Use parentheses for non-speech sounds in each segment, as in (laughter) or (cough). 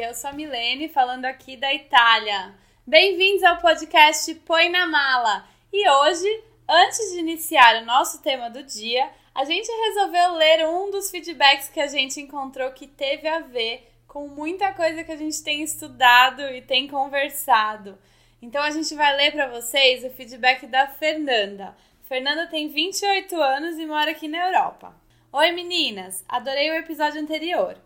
Eu sou a Milene, falando aqui da Itália. Bem-vindos ao podcast Põe na Mala. E hoje, antes de iniciar o nosso tema do dia, a gente resolveu ler um dos feedbacks que a gente encontrou que teve a ver com muita coisa que a gente tem estudado e tem conversado. Então a gente vai ler para vocês o feedback da Fernanda. Fernanda tem 28 anos e mora aqui na Europa. Oi meninas, adorei o episódio anterior.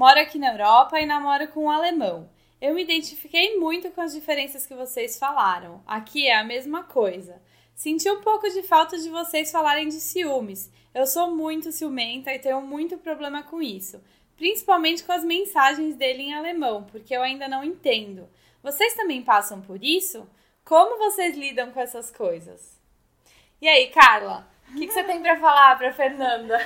Moro aqui na Europa e namoro com um alemão. Eu me identifiquei muito com as diferenças que vocês falaram. Aqui é a mesma coisa. Senti um pouco de falta de vocês falarem de ciúmes. Eu sou muito ciumenta e tenho muito problema com isso, principalmente com as mensagens dele em alemão, porque eu ainda não entendo. Vocês também passam por isso? Como vocês lidam com essas coisas? E aí, Carla, o que, que, você tem para falar para Fernanda?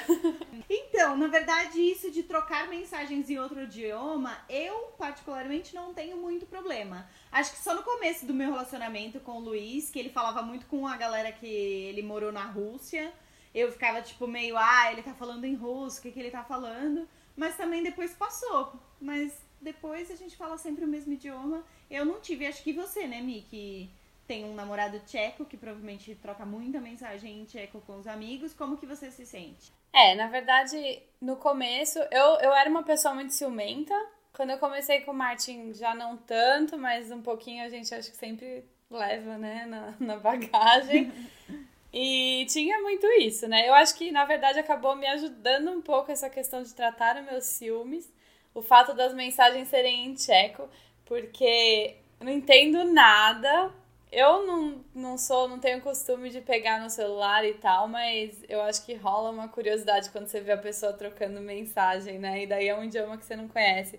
Então, na verdade, isso de trocar mensagens em outro idioma, eu particularmente não tenho muito problema. Acho que só no começo do meu relacionamento com o Luiz, que ele falava muito com a galera que ele morou na Rússia, eu ficava tipo meio, ah, ele tá falando em russo, o que, que ele tá falando? Mas também depois passou. Mas depois a gente fala sempre o mesmo idioma. Eu não tive, acho que você, né, Mi, que tem um namorado tcheco que provavelmente troca muita mensagem em tcheco com os amigos. Como que você se sente? É, na verdade, no começo, eu, eu era uma pessoa muito ciumenta. Quando eu comecei com o Martin, já não tanto, mas um pouquinho a gente acho que sempre leva, né, na, na bagagem. (laughs) E tinha muito isso, né? Eu acho que, na verdade, acabou me ajudando um pouco essa questão de tratar os meus ciúmes, o fato das mensagens serem em tcheco, porque não entendo nada. Eu não, não sou, não tenho costume de pegar no celular e tal, mas eu acho que rola uma curiosidade quando você vê a pessoa trocando mensagem, né? E daí é um idioma que você não conhece.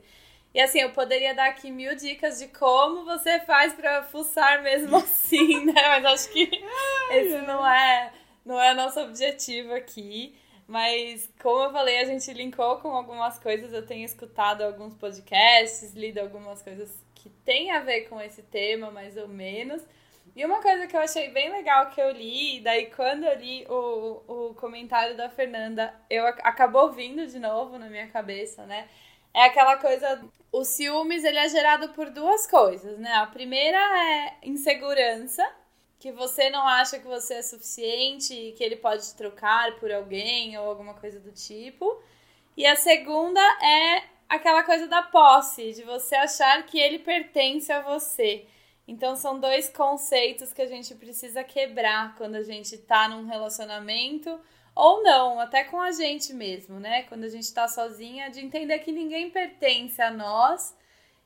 E assim, eu poderia dar aqui mil dicas de como você faz para fuçar mesmo (laughs) assim, né? Mas acho que esse não é, não é nosso objetivo aqui. Mas, como eu falei, a gente linkou com algumas coisas. Eu tenho escutado alguns podcasts, lido algumas coisas que têm a ver com esse tema, mais ou menos. E uma coisa que eu achei bem legal que eu li, daí quando eu li o, o comentário da Fernanda, eu acabou vindo de novo na minha cabeça, né? é aquela coisa. O ciúmes ele é gerado por duas coisas, né? A primeira é insegurança, que você não acha que você é suficiente e que ele pode te trocar por alguém ou alguma coisa do tipo. E a segunda é aquela coisa da posse, de você achar que ele pertence a você. Então são dois conceitos que a gente precisa quebrar quando a gente tá num relacionamento ou não, até com a gente mesmo, né? Quando a gente tá sozinha, de entender que ninguém pertence a nós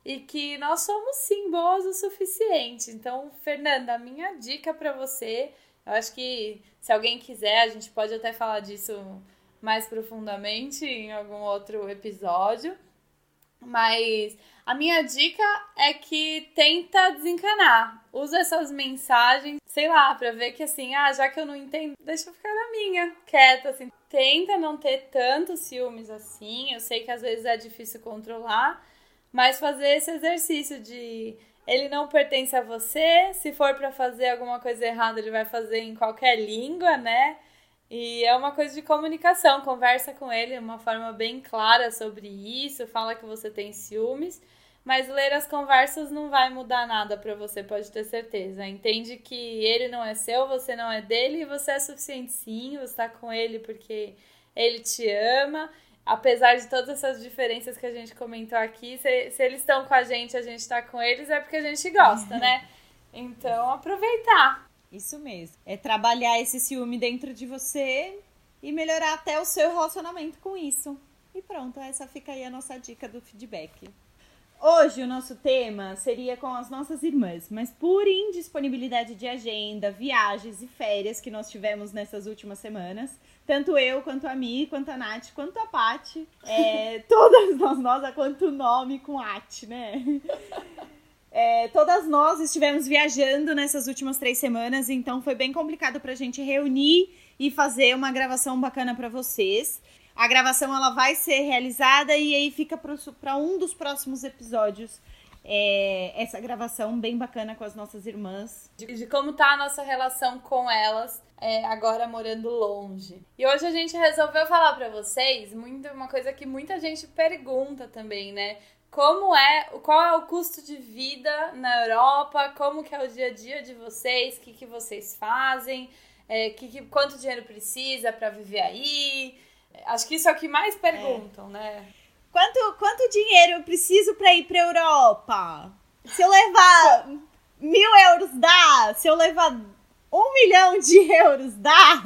e que nós somos sim boas o suficiente. Então, Fernanda, a minha dica para você, eu acho que se alguém quiser, a gente pode até falar disso mais profundamente em algum outro episódio. Mas a minha dica é que tenta desencanar. Usa essas mensagens, sei lá, pra ver que assim, ah, já que eu não entendo, deixa eu ficar na minha, quieta, assim. Tenta não ter tantos ciúmes assim. Eu sei que às vezes é difícil controlar, mas fazer esse exercício de ele não pertence a você, se for para fazer alguma coisa errada, ele vai fazer em qualquer língua, né? E é uma coisa de comunicação, conversa com ele de uma forma bem clara sobre isso, fala que você tem ciúmes, mas ler as conversas não vai mudar nada para você, pode ter certeza. Entende que ele não é seu, você não é dele e você é suficiente sim, você está com ele porque ele te ama. Apesar de todas essas diferenças que a gente comentou aqui, se, se eles estão com a gente, a gente está com eles, é porque a gente gosta, né? (laughs) Então, aproveitar. Isso mesmo. É trabalhar esse ciúme dentro de você e melhorar até o seu relacionamento com isso. E pronto, essa fica aí a nossa dica do feedback. Hoje o nosso tema seria com as nossas irmãs, mas por indisponibilidade de agenda, viagens e férias que nós tivemos nessas últimas semanas, tanto eu, quanto a Mi, quanto a Nath, quanto a Paty, é, (laughs) todas nós, nós, quanto nome com At, né? É, todas nós estivemos viajando nessas últimas três semanas, então foi bem complicado para a gente reunir e fazer uma gravação bacana para vocês. A gravação ela vai ser realizada e aí fica para um dos próximos episódios é, essa gravação bem bacana com as nossas irmãs. De, de como tá a nossa relação com elas. É, agora morando longe. E hoje a gente resolveu falar para vocês muito uma coisa que muita gente pergunta também, né? Como é, qual é o custo de vida na Europa? Como que é o dia a dia de vocês? O que, que vocês fazem? É, que, que, quanto dinheiro precisa para viver aí? Acho que isso é o que mais perguntam, é. né? Quanto, quanto dinheiro eu preciso para ir para Europa? Se eu levar mil euros dá? Se eu levar um milhão de (laughs) euros dá?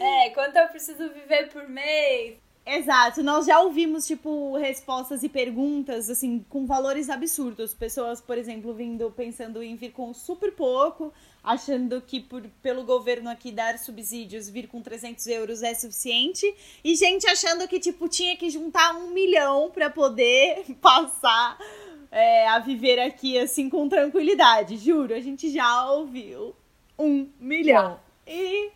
É, quanto eu preciso viver por mês? Exato, nós já ouvimos, tipo, respostas e perguntas, assim, com valores absurdos. Pessoas, por exemplo, vindo pensando em vir com super pouco, achando que por, pelo governo aqui dar subsídios, vir com 300 euros é suficiente. E gente achando que, tipo, tinha que juntar um milhão para poder (laughs) passar é, a viver aqui, assim, com tranquilidade. Juro, a gente já ouviu um milhão. E,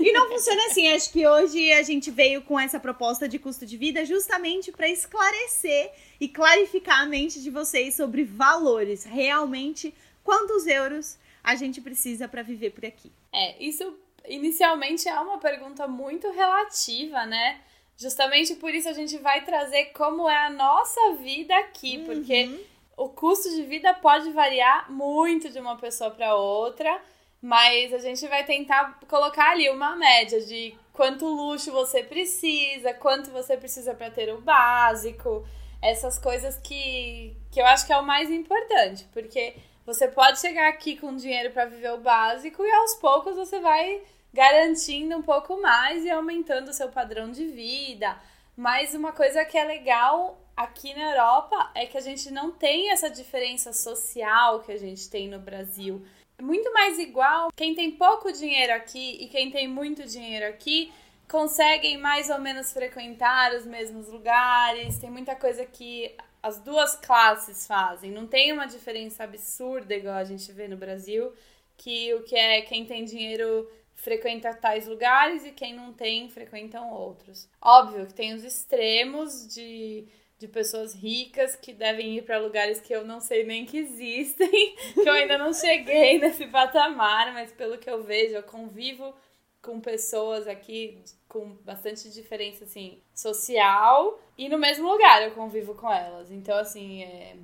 e não funciona assim. Acho que hoje a gente veio com essa proposta de custo de vida justamente para esclarecer e clarificar a mente de vocês sobre valores. Realmente, quantos euros a gente precisa para viver por aqui? É, isso inicialmente é uma pergunta muito relativa, né? Justamente por isso a gente vai trazer como é a nossa vida aqui, uhum. porque o custo de vida pode variar muito de uma pessoa para outra. Mas a gente vai tentar colocar ali uma média de quanto luxo você precisa, quanto você precisa para ter o básico, essas coisas que, que eu acho que é o mais importante, porque você pode chegar aqui com dinheiro para viver o básico e aos poucos você vai garantindo um pouco mais e aumentando o seu padrão de vida. Mas uma coisa que é legal aqui na Europa é que a gente não tem essa diferença social que a gente tem no Brasil muito mais igual. Quem tem pouco dinheiro aqui e quem tem muito dinheiro aqui conseguem mais ou menos frequentar os mesmos lugares. Tem muita coisa que as duas classes fazem. Não tem uma diferença absurda igual a gente vê no Brasil, que o que é quem tem dinheiro frequenta tais lugares e quem não tem frequentam outros. Óbvio que tem os extremos de de pessoas ricas que devem ir para lugares que eu não sei nem que existem, (laughs) que eu ainda não cheguei nesse patamar, mas pelo que eu vejo, eu convivo com pessoas aqui com bastante diferença assim social e no mesmo lugar eu convivo com elas. Então assim, é,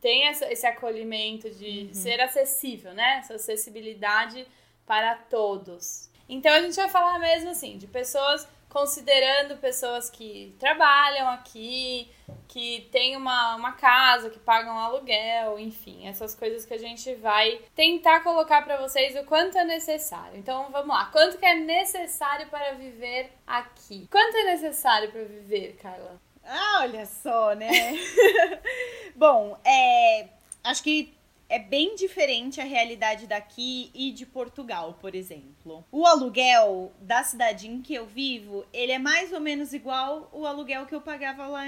tem essa, esse acolhimento de uhum. ser acessível, né? Essa acessibilidade para todos. Então a gente vai falar mesmo assim de pessoas considerando pessoas que trabalham aqui, que têm uma, uma casa, que pagam aluguel, enfim, essas coisas que a gente vai tentar colocar para vocês o quanto é necessário. Então vamos lá, quanto que é necessário para viver aqui? Quanto é necessário para viver, Carla? Ah, olha só, né? (laughs) Bom, é, acho que é bem diferente a realidade daqui e de Portugal, por exemplo. O aluguel da cidade em que eu vivo, ele é mais ou menos igual o aluguel que eu pagava lá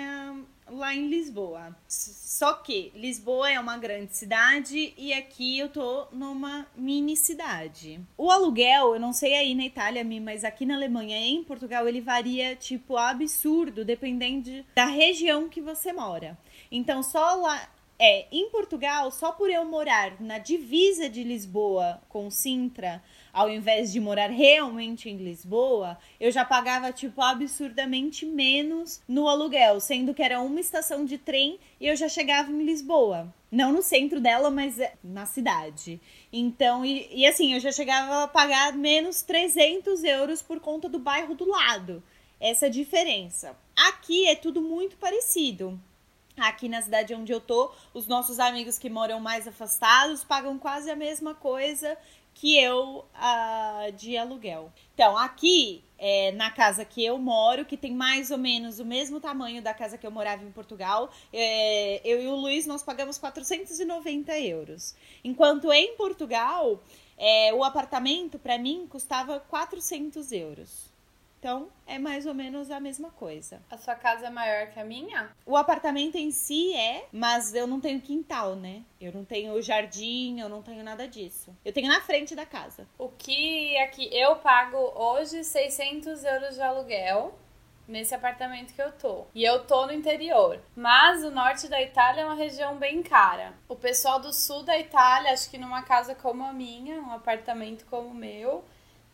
lá em Lisboa. Só que Lisboa é uma grande cidade e aqui eu tô numa mini cidade. O aluguel, eu não sei aí na Itália, mas aqui na Alemanha e em Portugal ele varia tipo absurdo, dependendo da região que você mora. Então só lá é, em Portugal, só por eu morar na divisa de Lisboa com Sintra, ao invés de morar realmente em Lisboa, eu já pagava, tipo, absurdamente menos no aluguel, sendo que era uma estação de trem e eu já chegava em Lisboa. Não no centro dela, mas é, na cidade. Então, e, e assim, eu já chegava a pagar menos 300 euros por conta do bairro do lado. Essa diferença. Aqui é tudo muito parecido. Aqui na cidade onde eu tô, os nossos amigos que moram mais afastados pagam quase a mesma coisa que eu uh, de aluguel. Então, aqui é, na casa que eu moro, que tem mais ou menos o mesmo tamanho da casa que eu morava em Portugal, é, eu e o Luiz nós pagamos 490 euros. Enquanto em Portugal, é, o apartamento para mim custava 400 euros. Então, é mais ou menos a mesma coisa. A sua casa é maior que a minha? O apartamento em si é, mas eu não tenho quintal, né? Eu não tenho jardim, eu não tenho nada disso. Eu tenho na frente da casa. O que aqui eu pago hoje 600 euros de aluguel nesse apartamento que eu tô. E eu tô no interior. Mas o norte da Itália é uma região bem cara. O pessoal do sul da Itália, acho que numa casa como a minha, um apartamento como o meu,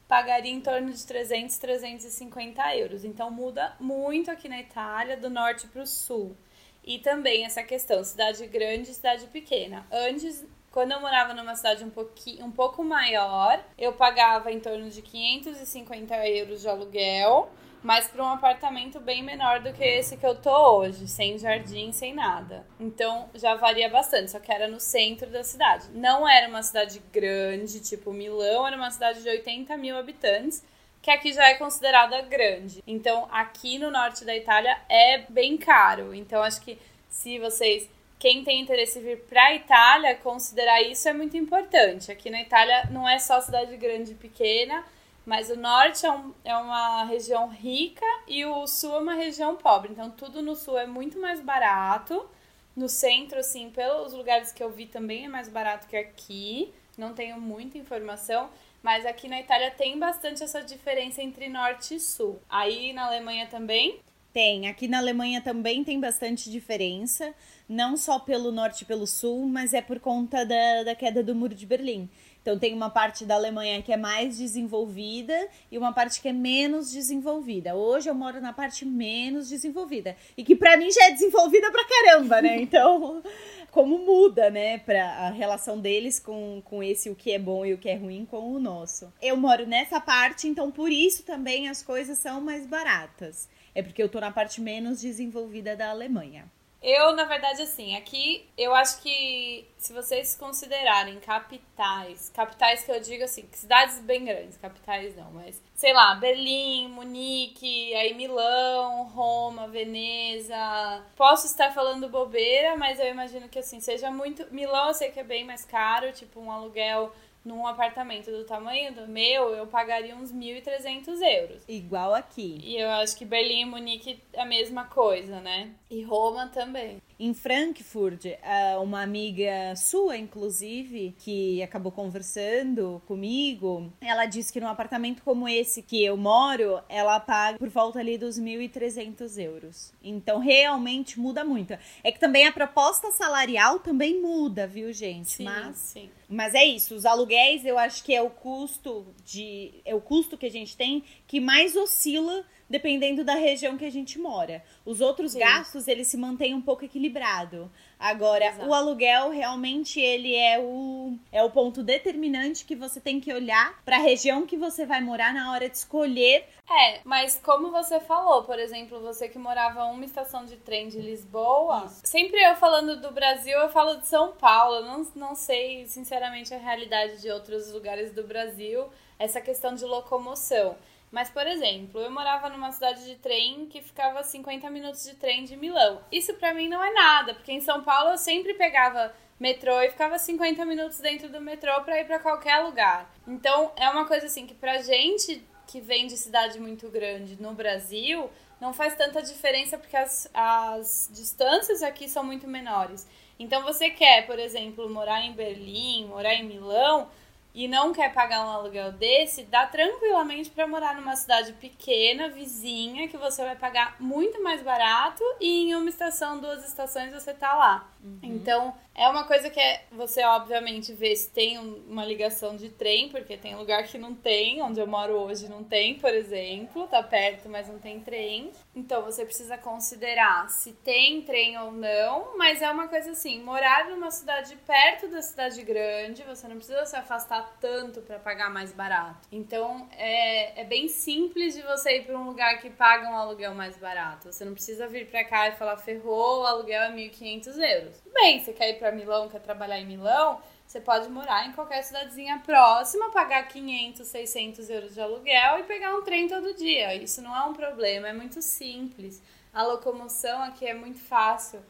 pagaria em torno de 300, 350 euros. Então muda muito aqui na Itália, do norte para o sul. E também essa questão, cidade grande e cidade pequena. Antes, quando eu morava numa cidade um, pouquinho, um pouco maior, eu pagava em torno de 550 euros de aluguel mas para um apartamento bem menor do que esse que eu tô hoje, sem jardim, sem nada. Então já varia bastante, só que era no centro da cidade. Não era uma cidade grande, tipo Milão, era uma cidade de 80 mil habitantes, que aqui já é considerada grande. Então aqui no norte da Itália é bem caro. Então acho que se vocês quem tem interesse em vir para a Itália, considerar isso é muito importante. Aqui na Itália não é só cidade grande e pequena, mas o norte é, um, é uma região rica e o sul é uma região pobre. Então, tudo no sul é muito mais barato. No centro, assim, pelos lugares que eu vi também é mais barato que aqui. Não tenho muita informação. Mas aqui na Itália tem bastante essa diferença entre norte e sul. Aí na Alemanha também? Tem. Aqui na Alemanha também tem bastante diferença. Não só pelo norte e pelo sul, mas é por conta da, da queda do Muro de Berlim. Então tem uma parte da Alemanha que é mais desenvolvida e uma parte que é menos desenvolvida. Hoje eu moro na parte menos desenvolvida e que para mim já é desenvolvida pra caramba, né? (laughs) Então, (laughs) como muda, né, para a relação deles com, com esse o que é bom e o que é ruim com o nosso. Eu moro nessa parte, então por isso também as coisas são mais baratas. É porque eu tô na parte menos desenvolvida da Alemanha. Eu, na verdade, assim, aqui eu acho que se vocês considerarem capitais, capitais que eu digo assim, cidades bem grandes, capitais não, mas sei lá, Berlim, Munique, aí Milão, Roma, Veneza. Posso estar falando bobeira, mas eu imagino que assim, seja muito. Milão eu sei que é bem mais caro, tipo um aluguel num apartamento do tamanho do meu, eu pagaria uns 1.300 euros. Igual aqui. E eu acho que Berlim e Munique é a mesma coisa, né? E Roma também. Em Frankfurt, uma amiga sua, inclusive, que acabou conversando comigo, ela disse que num apartamento como esse que eu moro, ela paga por volta ali dos 1.300 euros. Então, realmente muda muito. É que também a proposta salarial também muda, viu, gente? Sim, Mas, sim. mas é isso. Os aluguéis, eu acho que é o custo de, é o custo que a gente tem que mais oscila dependendo da região que a gente mora. Os outros Sim. gastos, eles se mantêm um pouco equilibrado. Agora, Exato. o aluguel realmente ele é o, é o ponto determinante que você tem que olhar para a região que você vai morar na hora de escolher. É, mas como você falou, por exemplo, você que morava uma estação de trem de Lisboa, Isso. sempre eu falando do Brasil, eu falo de São Paulo. Eu não, não sei, sinceramente, a realidade de outros lugares do Brasil, essa questão de locomoção. Mas, por exemplo, eu morava numa cidade de trem que ficava 50 minutos de trem de Milão. Isso pra mim não é nada, porque em São Paulo eu sempre pegava metrô e ficava 50 minutos dentro do metrô pra ir pra qualquer lugar. Então, é uma coisa assim que pra gente que vem de cidade muito grande no Brasil, não faz tanta diferença porque as, as distâncias aqui são muito menores. Então, você quer, por exemplo, morar em Berlim, morar em Milão, e não quer pagar um aluguel desse, dá tranquilamente para morar numa cidade pequena, vizinha, que você vai pagar muito mais barato e em uma estação, duas estações você tá lá. Então, é uma coisa que é, você obviamente vê se tem um- uma ligação de trem, porque tem lugar que não tem, onde eu moro hoje não tem, por exemplo, tá perto, mas não tem trem. Então, você precisa considerar se tem trem ou não, mas é uma coisa assim, morar numa cidade perto da cidade grande, você não precisa se afastar tanto para pagar mais barato. Então, é, é bem simples de você ir para um lugar que paga um aluguel mais barato. Você não precisa vir para cá e falar, ferrou, o aluguel é 1.500 euros. Tudo bem, você quer ir para Milão, quer trabalhar em Milão, você pode morar em qualquer cidadezinha próxima, pagar 500, 600 euros de aluguel e pegar um trem todo dia. Isso não é um problema, é muito simples. A locomoção aqui é muito fácil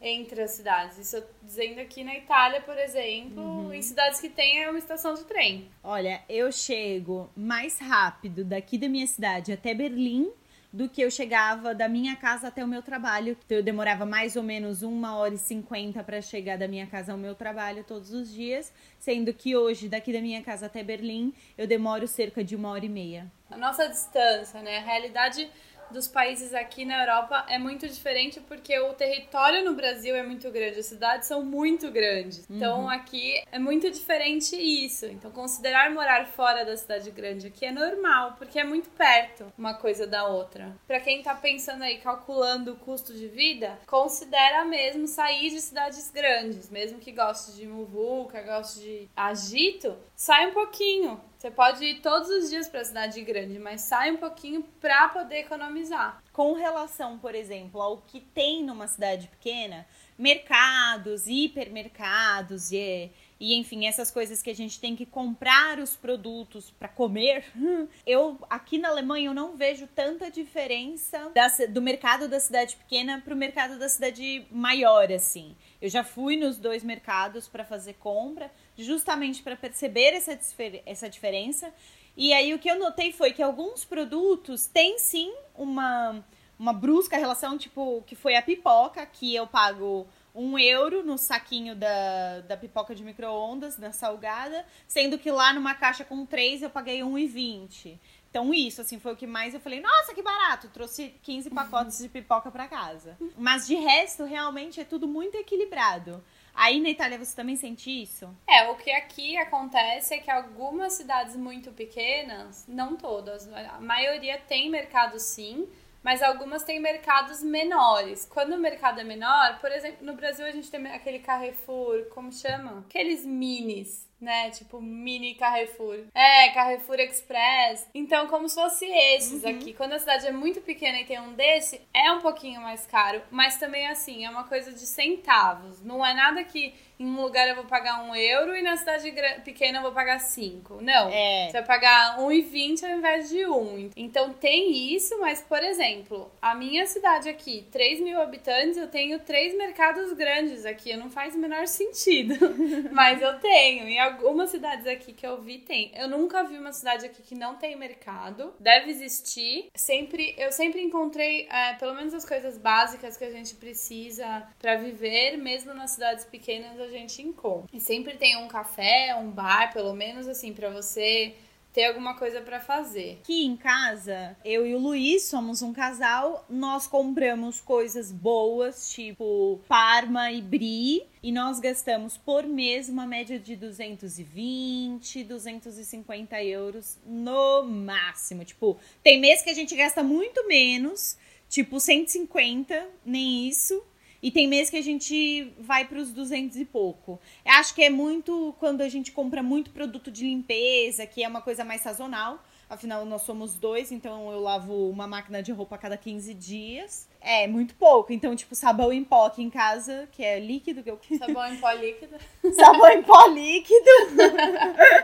entre as cidades. Isso eu dizendo aqui na Itália, por exemplo, em cidades que tem uma estação de trem. Olha, eu chego mais rápido daqui da minha cidade até Berlim do que eu chegava da minha casa até o meu trabalho. Então eu demorava mais ou menos uma hora e cinquenta para chegar da minha casa ao meu trabalho todos os dias, sendo que hoje daqui da minha casa até Berlim eu demoro cerca de uma hora e meia. A nossa distância, né? A realidade dos países aqui na Europa é muito diferente porque o território no Brasil é muito grande, as cidades são muito grandes. Então uhum. aqui é muito diferente isso. Então considerar morar fora da cidade grande aqui é normal, porque é muito perto uma coisa da outra. Para quem tá pensando aí calculando o custo de vida, considera mesmo sair de cidades grandes, mesmo que goste de muvuca, goste de agito, sai um pouquinho. Você pode ir todos os dias para a cidade grande, mas sai um pouquinho para poder economizar. Com relação, por exemplo, ao que tem numa cidade pequena, mercados, hipermercados e, e enfim, essas coisas que a gente tem que comprar os produtos para comer. (laughs) Eu aqui na Alemanha eu não vejo tanta diferença da, do mercado da cidade pequena para o mercado da cidade maior assim. Eu já fui nos dois mercados para fazer compra, justamente para perceber essa, essa diferença. E aí o que eu notei foi que alguns produtos têm sim uma, uma brusca relação, tipo, que foi a pipoca, que eu pago um euro no saquinho da, da pipoca de micro-ondas, da salgada, sendo que lá numa caixa com três eu paguei R$1,20. Então, isso, assim, foi o que mais eu falei, nossa, que barato! Trouxe 15 pacotes de pipoca para casa. Mas de resto, realmente é tudo muito equilibrado. Aí na Itália você também sente isso? É, o que aqui acontece é que algumas cidades muito pequenas, não todas, a maioria tem mercado sim, mas algumas têm mercados menores. Quando o mercado é menor, por exemplo, no Brasil a gente tem aquele Carrefour, como chama? Aqueles minis né? Tipo, mini Carrefour. É, Carrefour Express. Então, como se fosse esses uhum. aqui. Quando a cidade é muito pequena e tem um desse, é um pouquinho mais caro. Mas também, assim, é uma coisa de centavos. Não é nada que em um lugar eu vou pagar um euro e na cidade pequena eu vou pagar cinco. Não. É. Você vai pagar um e vinte ao invés de um. Então tem isso, mas, por exemplo, a minha cidade aqui, 3 mil habitantes, eu tenho três mercados grandes aqui. Não faz o menor sentido. (laughs) mas eu tenho. Em algumas cidades aqui que eu vi, tem. Eu nunca vi uma cidade aqui que não tem mercado. Deve existir. Sempre, eu sempre encontrei, é, pelo menos as coisas básicas que a gente precisa para viver, mesmo nas cidades pequenas a gente encontra. E sempre tem um café, um bar, pelo menos assim, para você ter alguma coisa para fazer. Aqui em casa, eu e o Luiz somos um casal, nós compramos coisas boas, tipo Parma e Brie, e nós gastamos por mês uma média de 220, 250 euros no máximo. Tipo, tem mês que a gente gasta muito menos, tipo 150, nem isso. E tem mês que a gente vai para os 200 e pouco. Eu acho que é muito quando a gente compra muito produto de limpeza, que é uma coisa mais sazonal. Afinal, nós somos dois, então eu lavo uma máquina de roupa a cada 15 dias. É, muito pouco. Então, tipo, sabão em pó aqui em casa, que é líquido que eu. Sabão em pó líquido. (laughs) sabão em pó líquido.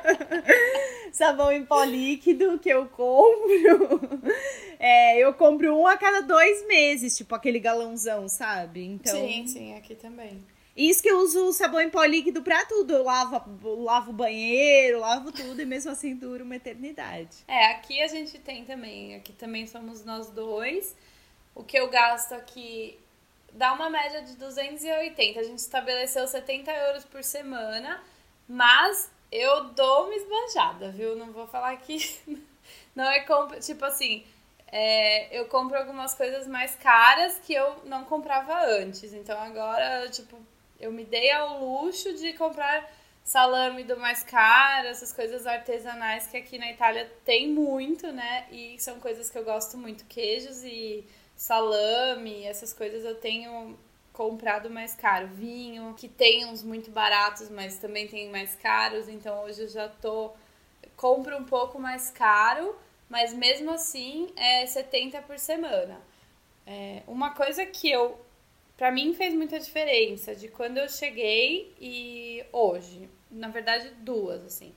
(laughs) sabão em pó líquido que eu compro. (laughs) É, eu compro um a cada dois meses, tipo aquele galãozão, sabe? Então. Sim, sim, aqui também. Isso que eu uso sabão em pó líquido pra tudo. Eu lavo, lavo o banheiro, lavo tudo e mesmo assim dura uma eternidade. É, aqui a gente tem também. Aqui também somos nós dois. O que eu gasto aqui dá uma média de 280. A gente estabeleceu 70 euros por semana, mas eu dou uma esbanjada, viu? Não vou falar que (laughs) não é compra. Tipo assim, é, eu compro algumas coisas mais caras que eu não comprava antes. Então agora, tipo, eu me dei ao luxo de comprar salame do mais caro, essas coisas artesanais que aqui na Itália tem muito, né? E são coisas que eu gosto muito, queijos e salame, essas coisas eu tenho comprado mais caro. Vinho, que tem uns muito baratos, mas também tem mais caros, então hoje eu já tô compro um pouco mais caro, mas mesmo assim é 70 por semana. É, uma coisa que eu para mim fez muita diferença de quando eu cheguei e hoje. Na verdade, duas, assim.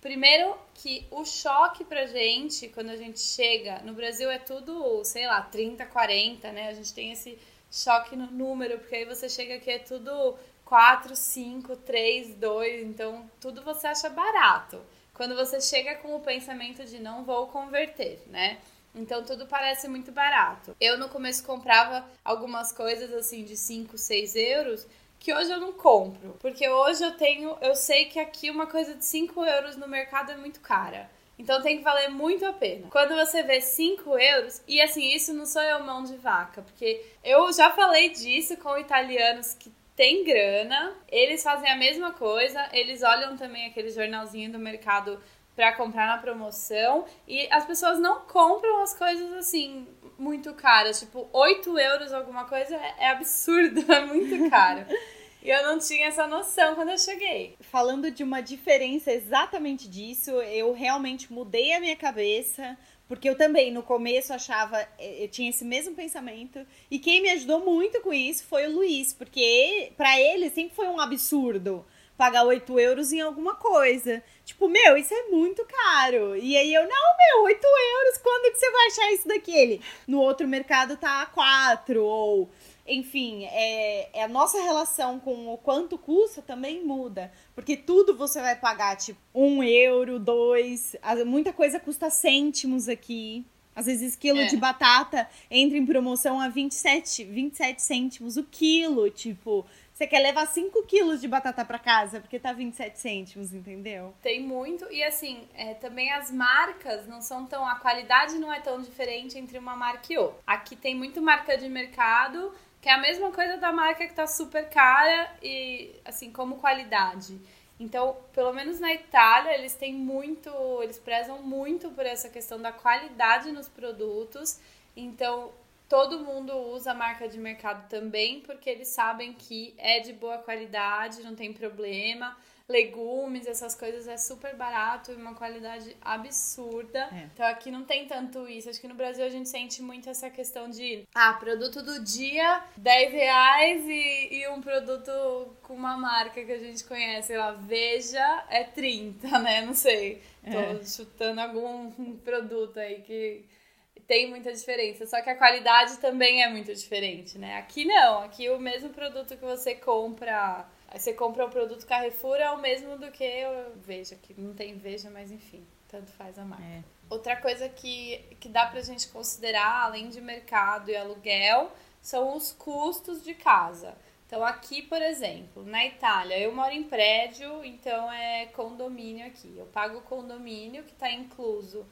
Primeiro, que o choque pra gente, quando a gente chega, no Brasil é tudo, sei lá, 30, 40, né? A gente tem esse choque no número, porque aí você chega aqui é tudo 4, 5, 3, 2, então tudo você acha barato. Quando você chega com o pensamento de não vou converter, né? Então tudo parece muito barato. Eu no começo comprava algumas coisas assim de 5, 6 euros que hoje eu não compro. Porque hoje eu tenho. Eu sei que aqui uma coisa de 5 euros no mercado é muito cara. Então tem que valer muito a pena. Quando você vê 5 euros, e assim, isso não sou eu mão de vaca, porque eu já falei disso com italianos que têm grana, eles fazem a mesma coisa, eles olham também aquele jornalzinho do mercado para comprar na promoção e as pessoas não compram as coisas assim muito caras, tipo 8 euros alguma coisa é, é absurdo, (laughs) é muito caro. E eu não tinha essa noção quando eu cheguei. Falando de uma diferença exatamente disso, eu realmente mudei a minha cabeça. Porque eu também, no começo, achava, eh, eu tinha esse mesmo pensamento. E quem me ajudou muito com isso foi o Luiz, porque para ele sempre foi um absurdo pagar 8 euros em alguma coisa. Tipo, meu, isso é muito caro. E aí eu, não, meu, 8 euros, quando que você vai achar isso daquele? No outro mercado tá 4, ou enfim, é, é, a nossa relação com o quanto custa também muda. Porque tudo você vai pagar, tipo, um euro, dois. Muita coisa custa cêntimos aqui. Às vezes, quilo é. de batata entra em promoção a 27, 27 cêntimos o quilo. Tipo, você quer levar 5 quilos de batata para casa porque tá 27 cêntimos, entendeu? Tem muito. E assim, é, também as marcas não são tão. A qualidade não é tão diferente entre uma marca e outra. Aqui tem muito marca de mercado que é a mesma coisa da marca que tá super cara e, assim, como qualidade. Então, pelo menos na Itália, eles têm muito, eles prezam muito por essa questão da qualidade nos produtos. Então, todo mundo usa a marca de mercado também, porque eles sabem que é de boa qualidade, não tem problema legumes, essas coisas é super barato e uma qualidade absurda. É. Então aqui não tem tanto isso. Acho que no Brasil a gente sente muito essa questão de ah, produto do dia, 10 reais e, e um produto com uma marca que a gente conhece, sei lá, Veja é 30, né? Não sei. Tô é. chutando algum (laughs) produto aí que tem muita diferença. Só que a qualidade também é muito diferente, né? Aqui não. Aqui o mesmo produto que você compra você compra o produto Carrefour é o mesmo do que eu veja, que não tem veja, mas enfim, tanto faz a marca. É. Outra coisa que, que dá pra gente considerar, além de mercado e aluguel, são os custos de casa. Então, aqui, por exemplo, na Itália, eu moro em prédio, então é condomínio aqui. Eu pago o condomínio, que está incluso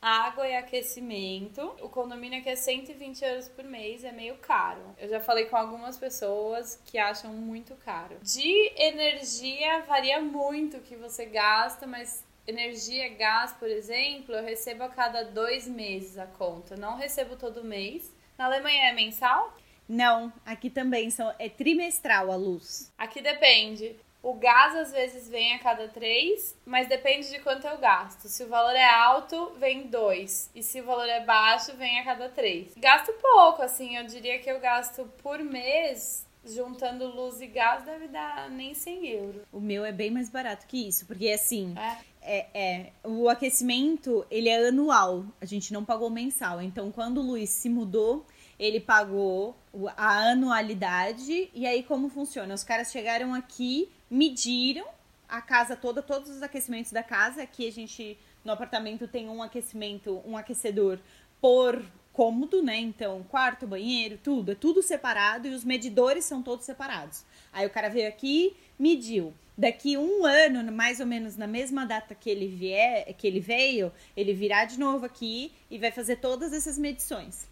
água e aquecimento. O condomínio aqui é 120 euros por mês, é meio caro. Eu já falei com algumas pessoas que acham muito caro. De energia, varia muito o que você gasta, mas energia, gás, por exemplo, eu recebo a cada dois meses a conta. Não recebo todo mês. Na Alemanha é mensal? Não, aqui também são, é trimestral a luz. Aqui depende. O gás às vezes vem a cada três, mas depende de quanto eu gasto. Se o valor é alto, vem dois. E se o valor é baixo, vem a cada três. Gasto pouco, assim, eu diria que eu gasto por mês, juntando luz e gás, deve dar nem 100 euros. O meu é bem mais barato que isso, porque assim. É. É, é, o aquecimento ele é anual, a gente não pagou mensal. Então, quando o Luiz se mudou, ele pagou a anualidade. E aí, como funciona? Os caras chegaram aqui, mediram a casa toda, todos os aquecimentos da casa. Aqui a gente, no apartamento, tem um aquecimento, um aquecedor por cômodo, né? Então, quarto, banheiro, tudo, é tudo separado e os medidores são todos separados. Aí o cara veio aqui, mediu. Daqui um ano, mais ou menos na mesma data que ele vier, que ele veio, ele virá de novo aqui e vai fazer todas essas medições.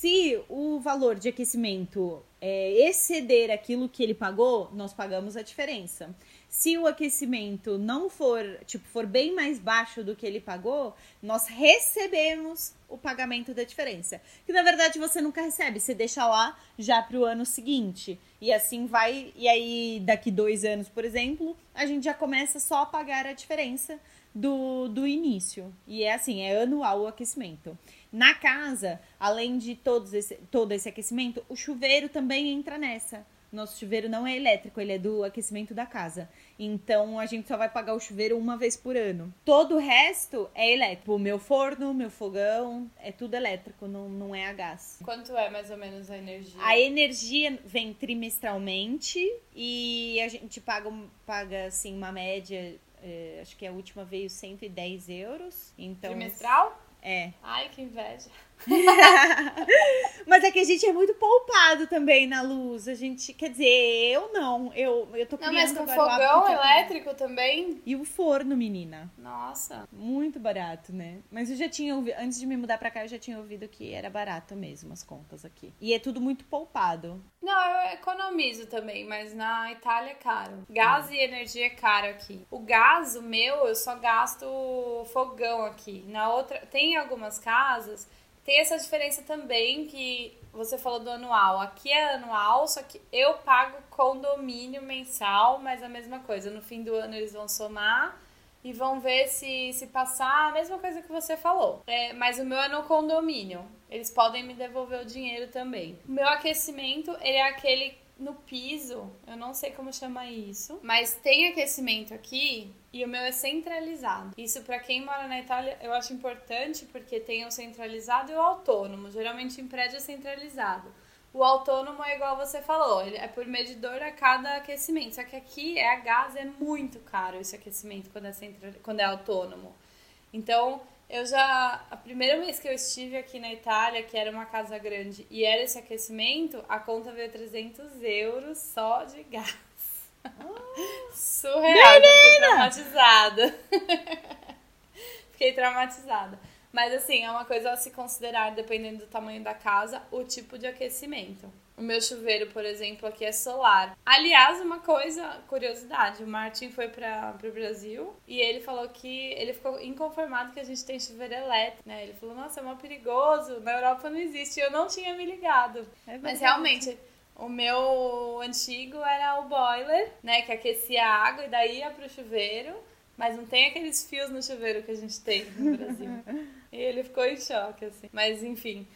Se o valor de aquecimento é, exceder aquilo que ele pagou, nós pagamos a diferença. Se o aquecimento não for, tipo, for bem mais baixo do que ele pagou, nós recebemos o pagamento da diferença. Que na verdade você nunca recebe, você deixa lá já para o ano seguinte. E assim vai, e aí daqui dois anos, por exemplo, a gente já começa só a pagar a diferença do, do início. E é assim, é anual o aquecimento. Na casa, além de todos esse, todo esse aquecimento, o chuveiro também entra nessa. Nosso chuveiro não é elétrico, ele é do aquecimento da casa. Então a gente só vai pagar o chuveiro uma vez por ano. Todo o resto é elétrico. O meu forno, meu fogão, é tudo elétrico, não, não é a gás. Quanto é mais ou menos a energia? A energia vem trimestralmente e a gente paga, paga assim, uma média. É, acho que a última veio 110 euros. Então, Trimestral? É. Ai, que inveja. (laughs) Mas é que a gente é muito poupado também na luz. A gente, quer dizer, eu não. Eu, eu tô criando Não, mas com fogão elétrico também? E o forno, menina. Nossa. Muito barato, né? Mas eu já tinha ouvido, antes de me mudar pra cá, eu já tinha ouvido que era barato mesmo as contas aqui. E é tudo muito poupado. Não, eu economizo também, mas na Itália é caro. Gás e energia é caro aqui. O gás, o meu, eu só gasto fogão aqui. Na outra, tem algumas casas, tem essa diferença também que você falou do anual. Aqui é anual, só que eu pago condomínio mensal, mas a mesma coisa. No fim do ano eles vão somar e vão ver se, se passar a mesma coisa que você falou. É, mas o meu é no condomínio. Eles podem me devolver o dinheiro também. O meu aquecimento, ele é aquele no piso, eu não sei como chama isso, mas tem aquecimento aqui e o meu é centralizado. Isso para quem mora na Itália eu acho importante porque tem o centralizado e o autônomo. Geralmente em prédio é centralizado. O autônomo é igual você falou, ele é por medidor a cada aquecimento. Só que aqui é a gás, é muito caro esse aquecimento quando é, centra, quando é autônomo. Então, eu já. A primeira vez que eu estive aqui na Itália, que era uma casa grande e era esse aquecimento, a conta veio 300 euros só de gás. Surreal, eu fiquei traumatizada. (laughs) fiquei traumatizada. Mas assim, é uma coisa a se considerar, dependendo do tamanho da casa, o tipo de aquecimento. O meu chuveiro, por exemplo, aqui é solar. Aliás, uma coisa, curiosidade, o Martin foi para o Brasil e ele falou que ele ficou inconformado que a gente tem chuveiro elétrico, né? Ele falou, nossa, é mó perigoso, na Europa não existe. E eu não tinha me ligado. É Mas realmente, o meu antigo era o boiler, né? Que aquecia a água e daí ia pro chuveiro. Mas não tem aqueles fios no chuveiro que a gente tem no Brasil. (laughs) e ele ficou em choque, assim. Mas enfim,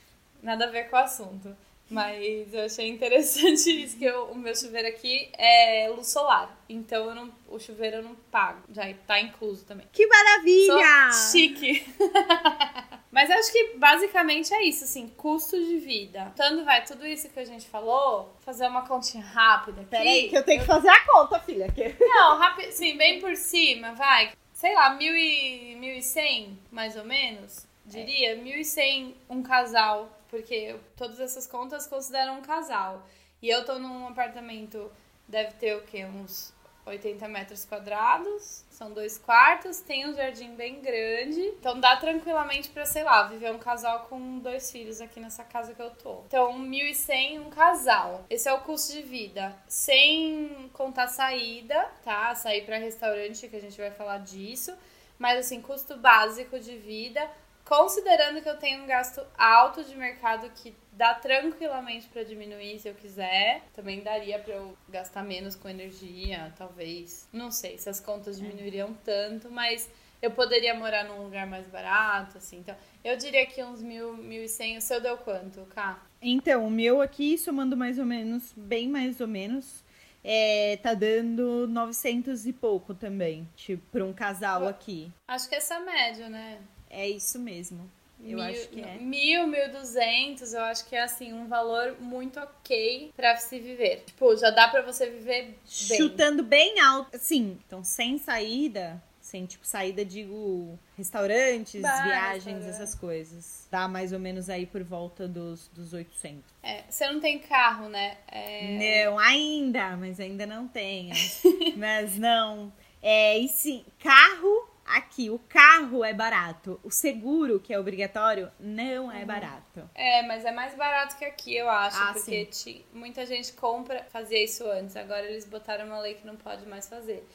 nada a ver com o assunto. Mas eu achei interessante (laughs) isso, que eu- o meu chuveiro aqui é luz solar. Então não, o chuveiro eu não pago. Já tá incluso também. Que maravilha! Sou chique. (laughs) Mas acho que basicamente é isso, assim, custo de vida. Então, vai, tudo isso que a gente falou, fazer uma continha rápida aqui. Peraí, que eu tenho que fazer a conta, filha. Que... Não, rápido, sim, bem por cima, vai. Sei lá, mil e, mil e cem, mais ou menos, diria. Mil e cem um casal, porque todas essas contas consideram um casal. E eu tô num apartamento, deve ter o quê? Uns 80 metros quadrados, são dois quartos, tem um jardim bem grande. Então dá tranquilamente pra, sei lá, viver um casal com dois filhos aqui nessa casa que eu tô. Então, 1.100 um casal. Esse é o custo de vida. Sem contar saída, tá? Sair pra restaurante, que a gente vai falar disso. Mas assim, custo básico de vida. Considerando que eu tenho um gasto alto de mercado que dá tranquilamente pra diminuir se eu quiser. Também daria pra eu gastar menos com energia, talvez. Não sei se as contas diminuiriam tanto, mas eu poderia morar num lugar mais barato, assim. Então, eu diria que uns mil, mil e cem. O seu deu quanto, Cá? Então, o meu aqui, somando mais ou menos, bem mais ou menos, é, tá dando 900 e pouco também. Tipo, pra um casal aqui. Acho que essa é a média, né? É isso mesmo. Eu mil, acho que é. Mil, mil duzentos, eu acho que é assim, um valor muito ok pra se viver. Tipo, já dá pra você viver bem. Chutando bem alto. Sim, então sem saída, sem tipo saída, digo, restaurantes, Bar, viagens, essas coisas. Dá mais ou menos aí por volta dos, dos 800. É, você não tem carro, né? É... Não, ainda, mas ainda não tenho. (laughs) mas não. É, e sim, carro aqui, o carro é barato. O seguro, que é obrigatório, não Uhum. é barato. É, mas é mais barato que aqui, eu acho. Ah, porque ti- muita gente compra, fazia isso antes. Agora eles botaram uma lei que não pode mais fazer.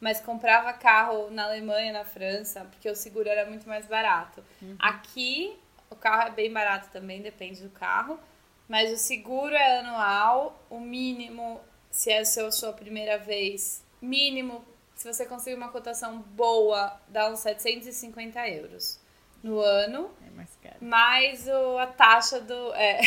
Mas comprava carro na Alemanha, na França, porque o seguro era muito mais barato. Aqui, o carro é bem barato também, depende do carro. Mas o seguro é anual, o mínimo, se é a sua primeira vez, mínimo, se você conseguir uma cotação boa, dá uns 750 euros no ano. É mais caro. Mais o, a taxa do. É,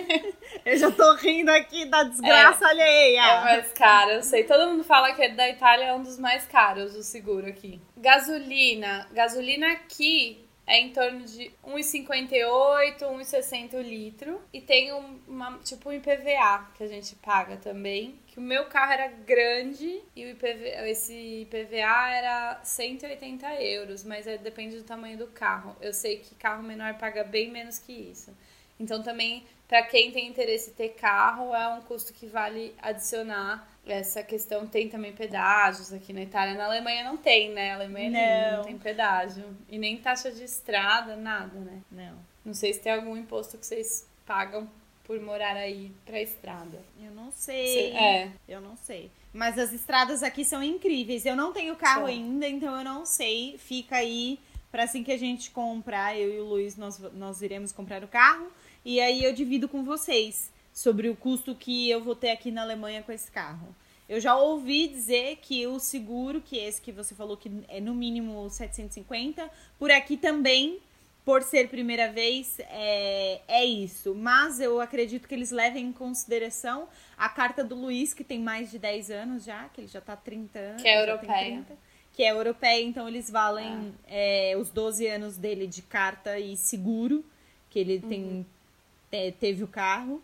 (laughs) Eu já tô rindo aqui da desgraça alheia. é mais caro, eu sei. Todo mundo fala que da Itália é um dos mais caros o seguro aqui. Gasolina. Gasolina aqui é em torno de 1,58, 1,60 o litro. E tem um, uma, tipo um IPVA que a gente paga também. Que o meu carro era grande e o IPVA, esse IPVA era 180 euros, mas depende do tamanho do carro. Eu sei que carro menor paga bem menos que isso. Então também, para quem tem interesse em ter carro, é um custo que vale adicionar essa questão tem também pedágios aqui na Itália. Na Alemanha não tem, né? A Alemanha não, não tem pedágio. E nem taxa de estrada, nada, né? Não. Não sei se tem algum imposto que vocês pagam por morar aí pra estrada. Eu não sei. É. Eu não sei. Mas as estradas aqui são incríveis. Eu não tenho carro ainda, então eu não sei. Fica aí para assim que a gente comprar, eu e o Luiz, nós, nós iremos comprar o carro. E aí eu divido com vocês sobre o custo que eu vou ter aqui na Alemanha com esse carro. Eu já ouvi dizer que o seguro, que é esse que você falou que é no mínimo 750, por aqui também, por ser primeira vez, é, é isso. Mas eu acredito que eles levem em consideração a carta do Luiz, que tem mais de 10 anos já, que ele já tá 30 anos. Que é europeia. que é europeia, então eles valem ah. é, os 12 anos dele de carta e seguro, que ele uhum. tem, é, teve o carro.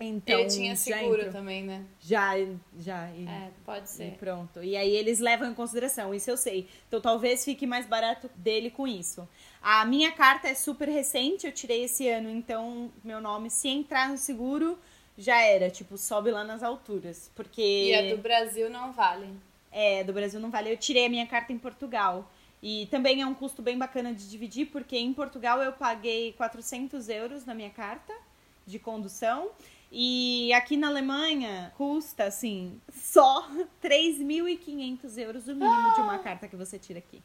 Então, ele tinha seguro também, né? Já, já. E, é, pode ser. E pronto. E aí eles levam em consideração, isso eu sei. Então talvez fique mais barato dele com isso. A minha carta é super recente, eu tirei esse ano, então meu nome, se entrar no seguro, já era. Tipo, sobe lá nas alturas. Porque. E a do Brasil não vale. É, do Brasil não vale. Eu tirei a minha carta em Portugal. E também é um custo bem bacana de dividir, porque em Portugal eu paguei 400 euros na minha carta de condução. E aqui na Alemanha custa, assim, só (laughs) 3.500 euros o mínimo ah! de uma carta que você tira aqui.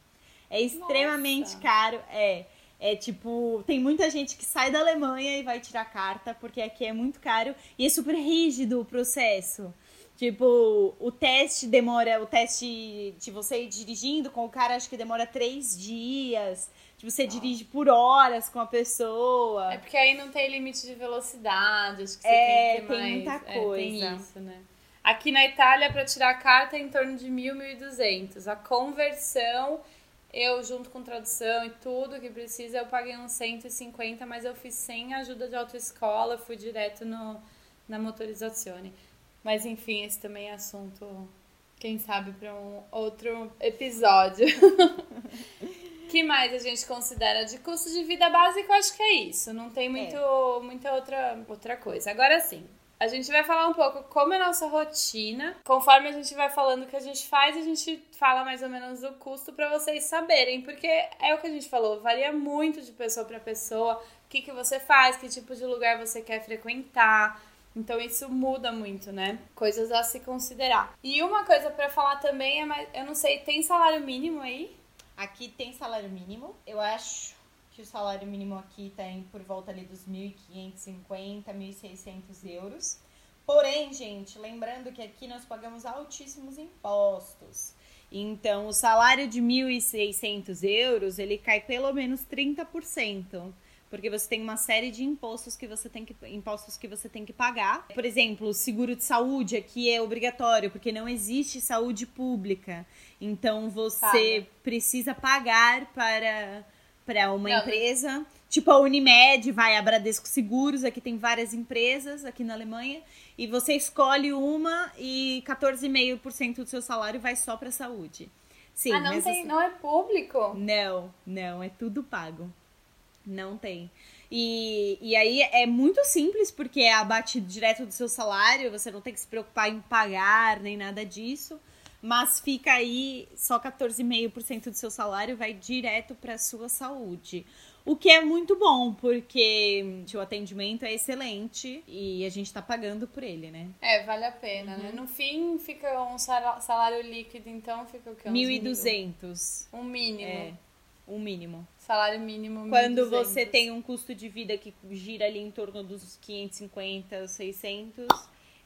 É extremamente Nossa. caro, é. É tipo, tem muita gente que sai da Alemanha e vai tirar carta, porque aqui é muito caro e é super rígido o processo. Tipo, o teste demora, o teste de você ir dirigindo com o cara, acho que demora três dias. Tipo, você dirige por horas com a pessoa. É porque aí não tem limite de velocidade, acho que você é, tem que ter tem muita coisa. É, tem isso, né? Aqui na Itália, para tirar a carta, é em torno de 1.000, 1.200. A conversão, eu junto com tradução e tudo que precisa, eu paguei uns 150, mas eu fiz sem ajuda de autoescola, fui direto no, na motorizazione. Mas enfim, esse também é assunto, quem sabe, para um outro episódio. (laughs) que mais a gente considera de custo de vida básico? Acho que é isso. Não tem muito, é. muita outra, outra coisa. Agora sim. A gente vai falar um pouco como é a nossa rotina. Conforme a gente vai falando o que a gente faz, a gente fala mais ou menos o custo para vocês saberem, porque é o que a gente falou, varia muito de pessoa para pessoa, o que, que você faz, que tipo de lugar você quer frequentar. Então isso muda muito, né? Coisas a se considerar. E uma coisa para falar também é, mais, eu não sei, tem salário mínimo aí? Aqui tem salário mínimo. Eu acho que o salário mínimo aqui tem por volta ali dos 1.550, 1.600 euros. Porém, gente, lembrando que aqui nós pagamos altíssimos impostos. Então, o salário de 1.600 euros, ele cai pelo menos 30% porque você tem uma série de impostos que você tem que impostos que você tem que pagar. Por exemplo, o seguro de saúde aqui é obrigatório, porque não existe saúde pública. Então você Paga. precisa pagar para para uma não, empresa, tipo a Unimed, vai a Bradesco Seguros, aqui tem várias empresas aqui na Alemanha, e você escolhe uma e 14,5% do seu salário vai só para saúde. Sim, ah, não tem, assim, não é público? Não, não, é tudo pago. Não tem. E, e aí é muito simples, porque é abate direto do seu salário, você não tem que se preocupar em pagar nem nada disso. Mas fica aí, só 14,5% do seu salário vai direto para sua saúde. O que é muito bom, porque o atendimento é excelente e a gente tá pagando por ele, né? É, vale a pena, né? uhum. né? No fim, fica um salário líquido, então fica o quê? 1.200. Um mínimo. É, um mínimo salário mínimo. Quando você tem um custo de vida que gira ali em torno dos 550, 600,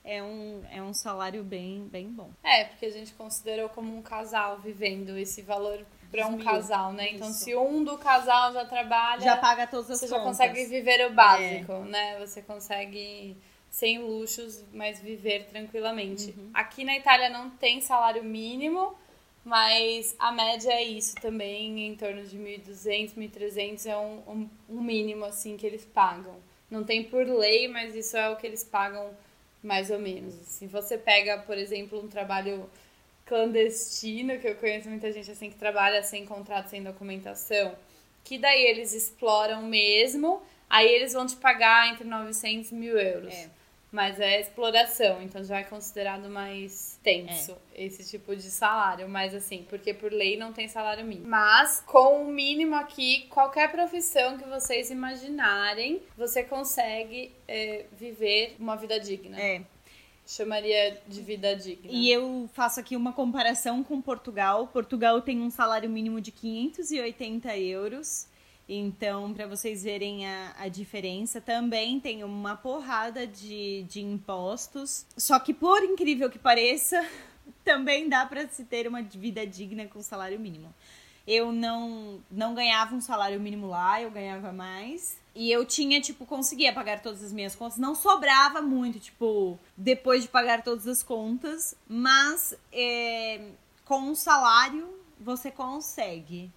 é um, é um salário bem, bem bom. É, porque a gente considerou como um casal vivendo esse valor para um casal, né? Então, Isso. Então, se um do casal já trabalha, já paga todas as você contas. já consegue viver o básico, é. né? Você consegue sem luxos, mas viver tranquilamente. Uhum. Aqui na Itália não tem salário mínimo, Mas a média é isso também, em torno de 1.200, 1.300 é um, um, um mínimo assim que eles pagam. Não tem por lei, mas isso é o que eles pagam mais ou menos. Se você pega, por exemplo, um trabalho clandestino, que eu conheço muita gente assim que trabalha sem contrato, sem documentação, que daí eles exploram mesmo, aí eles vão te pagar entre 900 e mil euros. É. Mas é exploração, então já é considerado mais tenso é. esse tipo de salário. Mas assim, porque por lei não tem salário mínimo. Mas com o mínimo aqui, qualquer profissão que vocês imaginarem, você consegue é, viver uma vida digna. É. Chamaria de vida digna. E eu faço aqui uma comparação com Portugal. Portugal tem um salário mínimo de 580 euros então, para vocês verem a, a diferença, também tem uma porrada de, de impostos. Só que, por incrível que pareça, (laughs) também dá para se ter uma vida digna com salário mínimo. Eu não, não ganhava um salário mínimo lá, eu ganhava mais. E eu tinha, tipo, conseguia pagar todas as minhas contas. Não sobrava muito, tipo, depois de pagar todas as contas. Mas é, com um salário você consegue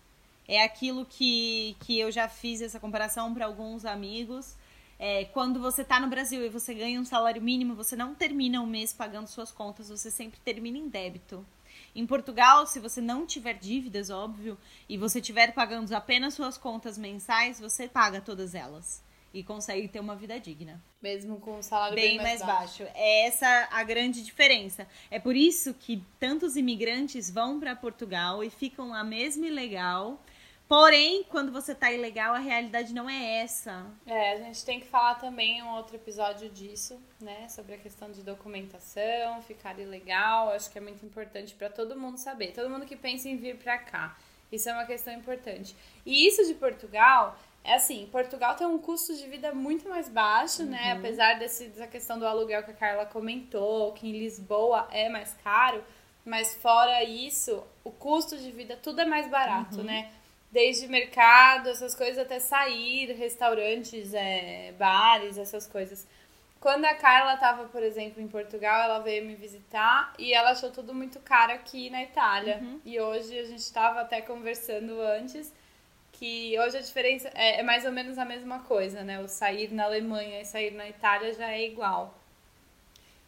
é aquilo que, que eu já fiz essa comparação para alguns amigos. É, quando você está no Brasil e você ganha um salário mínimo, você não termina o mês pagando suas contas, você sempre termina em débito. Em Portugal, se você não tiver dívidas, óbvio, e você estiver pagando apenas suas contas mensais, você paga todas elas e consegue ter uma vida digna. Mesmo com um salário bem, bem mais, mais baixo. baixo. É essa a grande diferença. É por isso que tantos imigrantes vão para Portugal e ficam lá mesmo ilegal Porém, quando você tá ilegal, a realidade não é essa. É, a gente tem que falar também um outro episódio disso, né? Sobre a questão de documentação, ficar ilegal. Acho que é muito importante para todo mundo saber. Todo mundo que pensa em vir para cá. Isso é uma questão importante. E isso de Portugal é assim, Portugal tem um custo de vida muito mais baixo, né? uhum. né? Apesar desse, dessa questão do aluguel que a Carla comentou, que em Lisboa é mais caro, mas fora isso, o custo de vida tudo é mais barato, uhum. né? Desde mercado, essas coisas, até sair, restaurantes, é, bares, essas coisas. Quando a Carla estava, por exemplo, em Portugal, ela veio me visitar e ela achou tudo muito caro aqui na Itália. Uhum. E hoje a gente estava até conversando antes que hoje a diferença é, é, mais ou menos a mesma coisa, né? O sair na Alemanha e sair na Itália já é igual.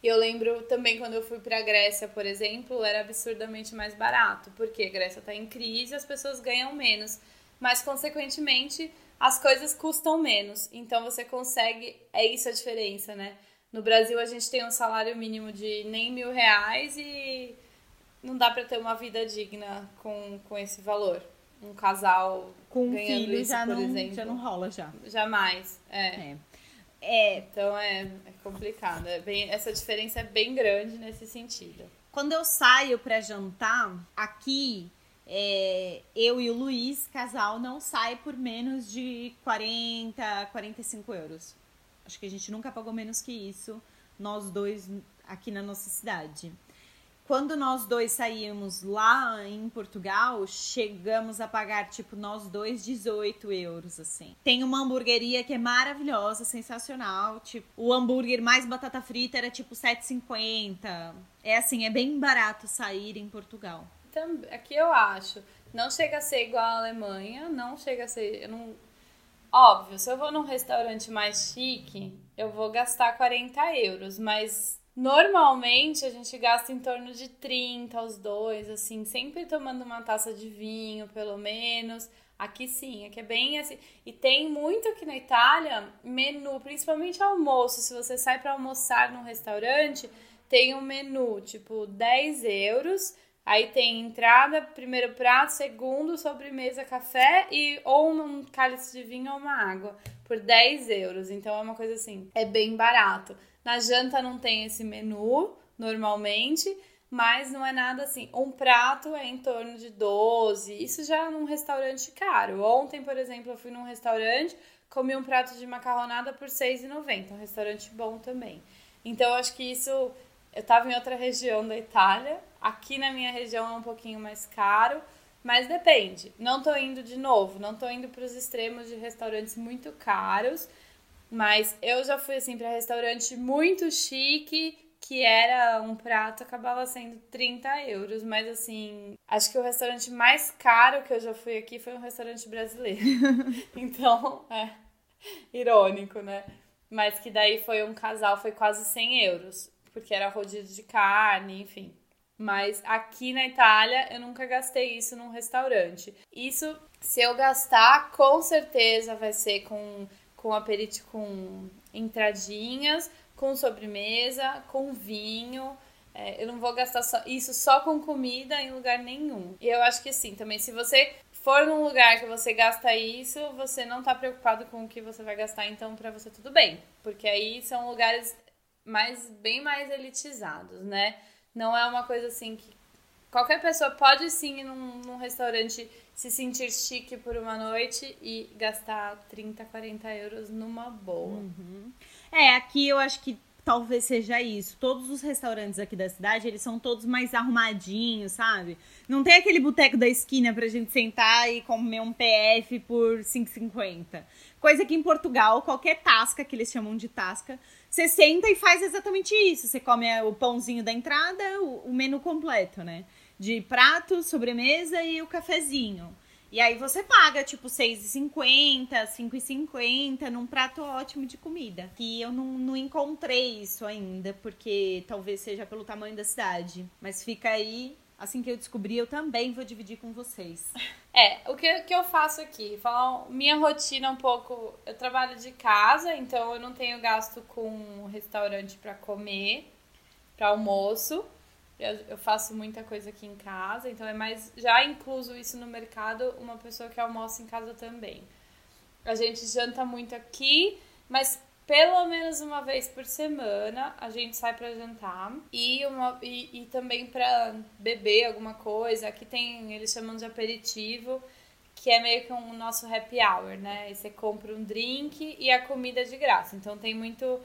E eu lembro também quando eu fui para a Grécia, por exemplo, era absurdamente mais barato, porque a Grécia está em crise, as pessoas ganham menos, mas consequentemente as coisas custam menos. Então você consegue, é isso a diferença, né? No Brasil a gente tem um salário mínimo de nem mil reais e não dá para ter uma vida digna com, com esse valor. Um casal com um filho isso, já, não, exemplo. já não rola já. Jamais, é. é. É, então é, é complicado. É bem, essa diferença é bem grande nesse sentido. Quando eu saio para jantar, aqui é, eu e o Luiz, casal, não sai por menos de 40, 45 euros. Acho que a gente nunca pagou menos que isso, nós dois aqui na nossa cidade quando nós dois saímos lá em Portugal, chegamos a pagar, tipo, nós dois 18 euros, assim. Tem uma hamburgueria que é maravilhosa, sensacional. Tipo, o hambúrguer mais batata frita era tipo 7,50. É assim, é bem barato sair em Portugal. Aqui eu acho. Não chega a ser igual à Alemanha, não chega a ser. Não... Óbvio, se eu vou num restaurante mais chique, eu vou gastar 40 euros, mas Normalmente a gente gasta em torno de 30 aos dois, assim, sempre tomando uma taça de vinho, pelo menos. Aqui sim, aqui é bem assim. E tem muito aqui na Itália menu, principalmente almoço. Se você sai para almoçar num restaurante, tem um menu tipo 10 euros. Aí tem entrada, primeiro prato, segundo, sobremesa, café e ou um cálice de vinho ou uma água por 10 euros. Então é uma coisa assim, é bem barato. Na janta não tem esse menu, normalmente, mas não é nada assim. Um prato é em torno de 12, isso já num restaurante caro. Ontem, por exemplo, eu fui num restaurante, comi um prato de macarronada por 6,90, um restaurante bom também. Então, eu acho que isso. Eu estava em outra região da Itália, aqui na minha região é um pouquinho mais caro, mas depende. Não estou indo de novo, não estou indo para os extremos de restaurantes muito caros mas eu já fui assim para restaurante muito chique que era um prato, acabava sendo 30 euros. Mas assim, acho que o restaurante mais caro que eu já fui aqui foi um restaurante brasileiro. (laughs) então, é irônico, né? Mas que daí foi um casal, foi quase 100 euros. Porque era rodízio de carne, enfim. Mas aqui na Itália eu nunca gastei isso num restaurante. Isso, se eu gastar, com certeza vai ser com, com aperitivo, com entradinhas, com sobremesa, com vinho. É, eu não vou gastar só, isso só com comida em lugar nenhum. E eu acho que sim, também se você for num lugar que você gasta isso, você não tá preocupado com o que você vai gastar, então para você tudo bem. Porque aí são lugares mais bem mais elitizados, né? Não é uma coisa assim que qualquer pessoa pode sim ir num, num restaurante se sentir chique por uma noite e gastar 30, 40 euros numa boa. Uhum. É, aqui eu acho que talvez seja isso. Todos os restaurantes aqui da cidade, eles são todos mais arrumadinhos, sabe? Não tem aquele boteco da esquina pra gente sentar e comer um PF por 5,50. Coisa que em Portugal, qualquer tasca, que eles chamam de tasca, você senta e faz exatamente isso. Você come o pãozinho da entrada, o, o menu completo, né? De prato, sobremesa e o cafezinho. E aí você paga, tipo, R$6,50, R$5,50 num prato ótimo de comida. E eu não, não encontrei isso ainda, porque talvez seja pelo tamanho da cidade. Mas fica aí assim que eu descobrir, eu também vou dividir com vocês. (laughs) É, o que, que eu faço aqui? Falar minha rotina um pouco. Eu trabalho de casa, então eu não tenho gasto com restaurante para comer, para almoço. Eu, faço muita coisa aqui em casa, então é mais. Já incluso isso no mercado, uma pessoa que almoça em casa também. A gente janta muito aqui, mas pelo menos uma vez por semana a gente sai para jantar e, uma, e, e também para beber alguma coisa. Aqui tem, eles chamam de aperitivo, que é meio que um nosso happy hour, né? E você compra um drink e a comida é de graça. Então tem muito.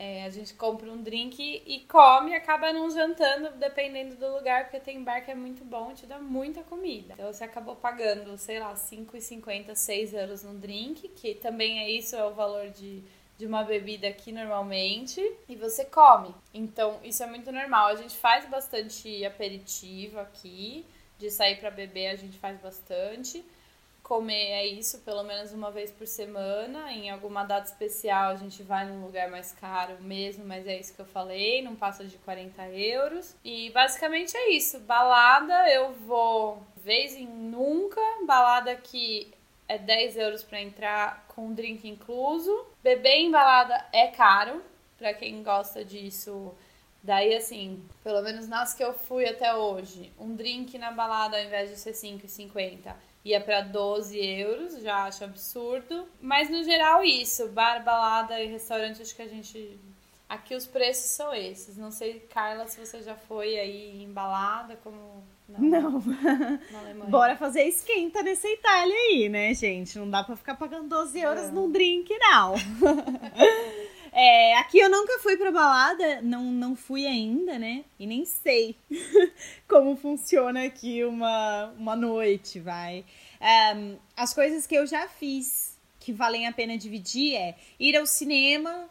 É, a gente compra um drink e come acaba não jantando, dependendo do lugar, porque tem bar que é muito bom te dá muita comida. Então você acabou pagando, sei lá, 5,50, 6 euros no drink, que também é isso, é o valor de de uma bebida aqui normalmente e você come. Então, isso é muito normal. A gente faz bastante aperitivo aqui, de sair para beber a gente faz bastante. Comer é isso, pelo menos uma vez por semana. Em alguma data especial a gente vai num lugar mais caro mesmo, mas é isso que eu falei, não passa de 40 euros. E basicamente é isso. Balada eu vou vez em nunca. Balada que é 10 euros para entrar com drink incluso. Beber embalada é caro, para quem gosta disso. Daí, assim, pelo menos nas que eu fui até hoje, um drink na balada ao invés de ser 5,50 ia para 12 euros, já acho absurdo. Mas no geral, isso, bar, balada e restaurante, acho que a gente Aqui os preços são esses. Não sei, Carla, se você já foi aí embalada, como. Não. não. (laughs) Bora fazer esquenta nessa Itália aí, né, gente? Não dá pra ficar pagando 12 euros não. num drink, não. (laughs) é, aqui eu nunca fui pra balada, não, não fui ainda, né? E nem sei (laughs) como funciona aqui uma, uma noite, vai. Um, as coisas que eu já fiz que valem a pena dividir é ir ao cinema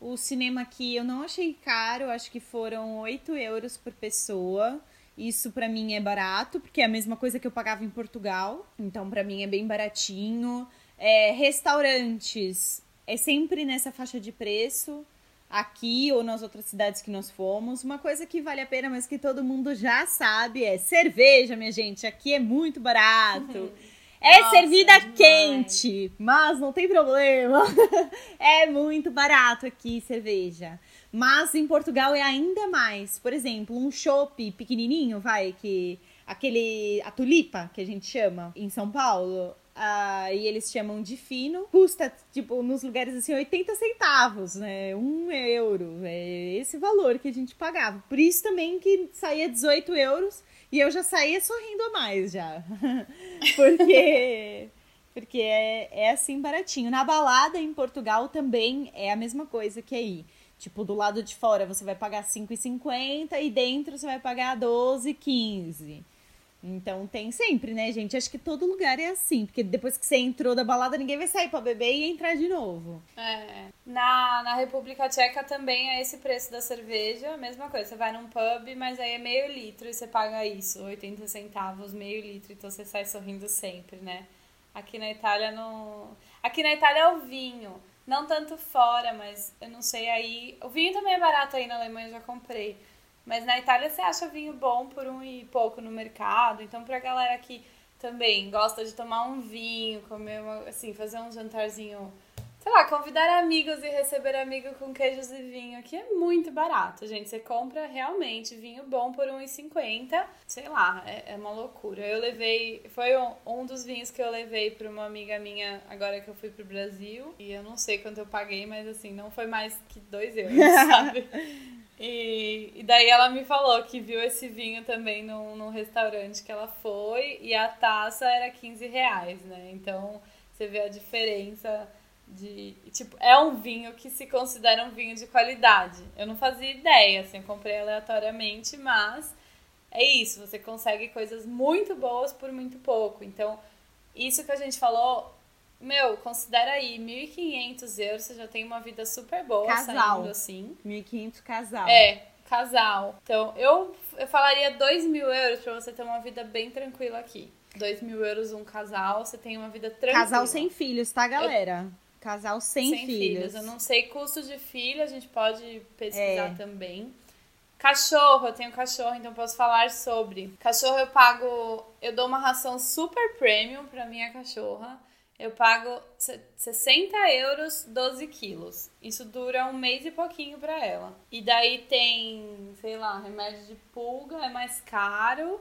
o cinema aqui eu não achei caro, acho que foram 8 euros por pessoa. Isso para mim é barato, porque é a mesma coisa que eu pagava em Portugal. Então para mim é bem baratinho. É, restaurantes é sempre nessa faixa de preço. Aqui ou nas outras cidades que nós fomos. Uma coisa que vale a pena, mas que todo mundo já sabe é cerveja, minha gente. Aqui é muito barato. É Nossa, servida quente, mas não tem problema. (laughs) é muito barato aqui cerveja. Mas em Portugal é ainda mais. Por exemplo, um chopp pequenininho, vai, que aquele a tulipa que a gente chama em São Paulo, uh, e eles chamam de fino, custa, tipo, nos lugares assim, 80 centavos, né? Um euro. É esse valor que a gente pagava. Por isso também que saía 18 euros e eu já saía sorrindo a mais já. (laughs) Porque. Porque é, é assim baratinho. Na balada em Portugal também é a mesma coisa que aí. Tipo, do lado de fora você vai pagar 5,50 e dentro você vai pagar 12,15. Então tem sempre, né, gente? Acho que todo lugar é assim, porque depois que você entrou da balada, ninguém vai sair para beber e entrar de novo. É. Na, na República Tcheca também é esse preço da cerveja, mesma coisa. Você vai num pub, mas aí é meio litro e você paga isso, 80 centavos, meio litro, então você sai sorrindo sempre, né? Aqui na Itália não. Aqui na Itália é o vinho. Não tanto fora, mas eu não sei aí. O vinho também é barato aí na Alemanha, eu já comprei. Mas na Itália você acha vinho bom por um e pouco no mercado. Então, pra galera que também gosta de tomar um vinho, comer uma, assim, fazer um jantarzinho, sei lá, convidar amigos e receber amigos com queijos e vinho aqui é muito barato, gente. Você compra realmente vinho bom por R$1,50, sei lá, é, é, uma loucura. Eu levei, foi um, um dos vinhos que eu levei para uma amiga minha agora que eu fui pro Brasil. E eu não sei quanto eu paguei, mas assim, não foi mais que 2 euros, (laughs) sabe? E, e, daí ela me falou que viu esse vinho também num, num restaurante que ela foi e a taça era 15 reais, né? Então você vê a diferença de. Tipo, é um vinho que se considera um vinho de qualidade. Eu não fazia ideia, assim, eu comprei aleatoriamente, mas é isso, você consegue coisas muito boas por muito pouco. Então, isso que a gente falou meu, considera aí, 1.500 euros, você já tem uma vida super boa casal. saindo assim. 1.500 casal. É, casal. Então, eu, eu falaria 2 mil euros pra você ter uma vida bem tranquila aqui. 2 mil euros um casal, você tem uma vida tranquila. Casal sem filhos, tá, galera? Eu... Casal sem, sem filhos. filhos. Eu não sei custo de filho, a gente pode pesquisar é. também. Cachorro, eu tenho cachorro, então posso falar sobre. Cachorro eu pago, eu dou uma ração super premium pra minha cachorra eu pago 60 euros 12 quilos. Isso dura um mês e pouquinho para ela. E daí tem, sei lá, remédio de pulga, é mais caro,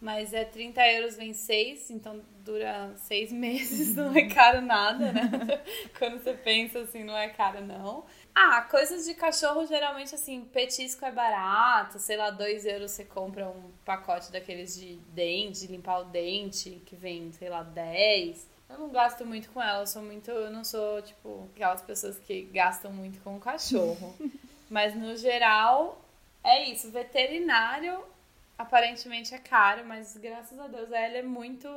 mas é 30 euros vem 6, então dura 6 (laughs) meses, não é caro nada, né? (laughs) Quando você pensa assim, não é caro não. Ah, coisas de cachorro geralmente assim, petisco é barato, sei lá, 2 euros você compra um pacote daqueles de dente, de limpar o dente, que vem, sei lá, 10. Eu não gasto muito com ela, eu sou muito. Eu não sou, tipo, aquelas pessoas que gastam muito com o cachorro. (laughs) Mas no geral, é isso. Veterinário aparentemente é caro, mas graças a Deus ela é muito.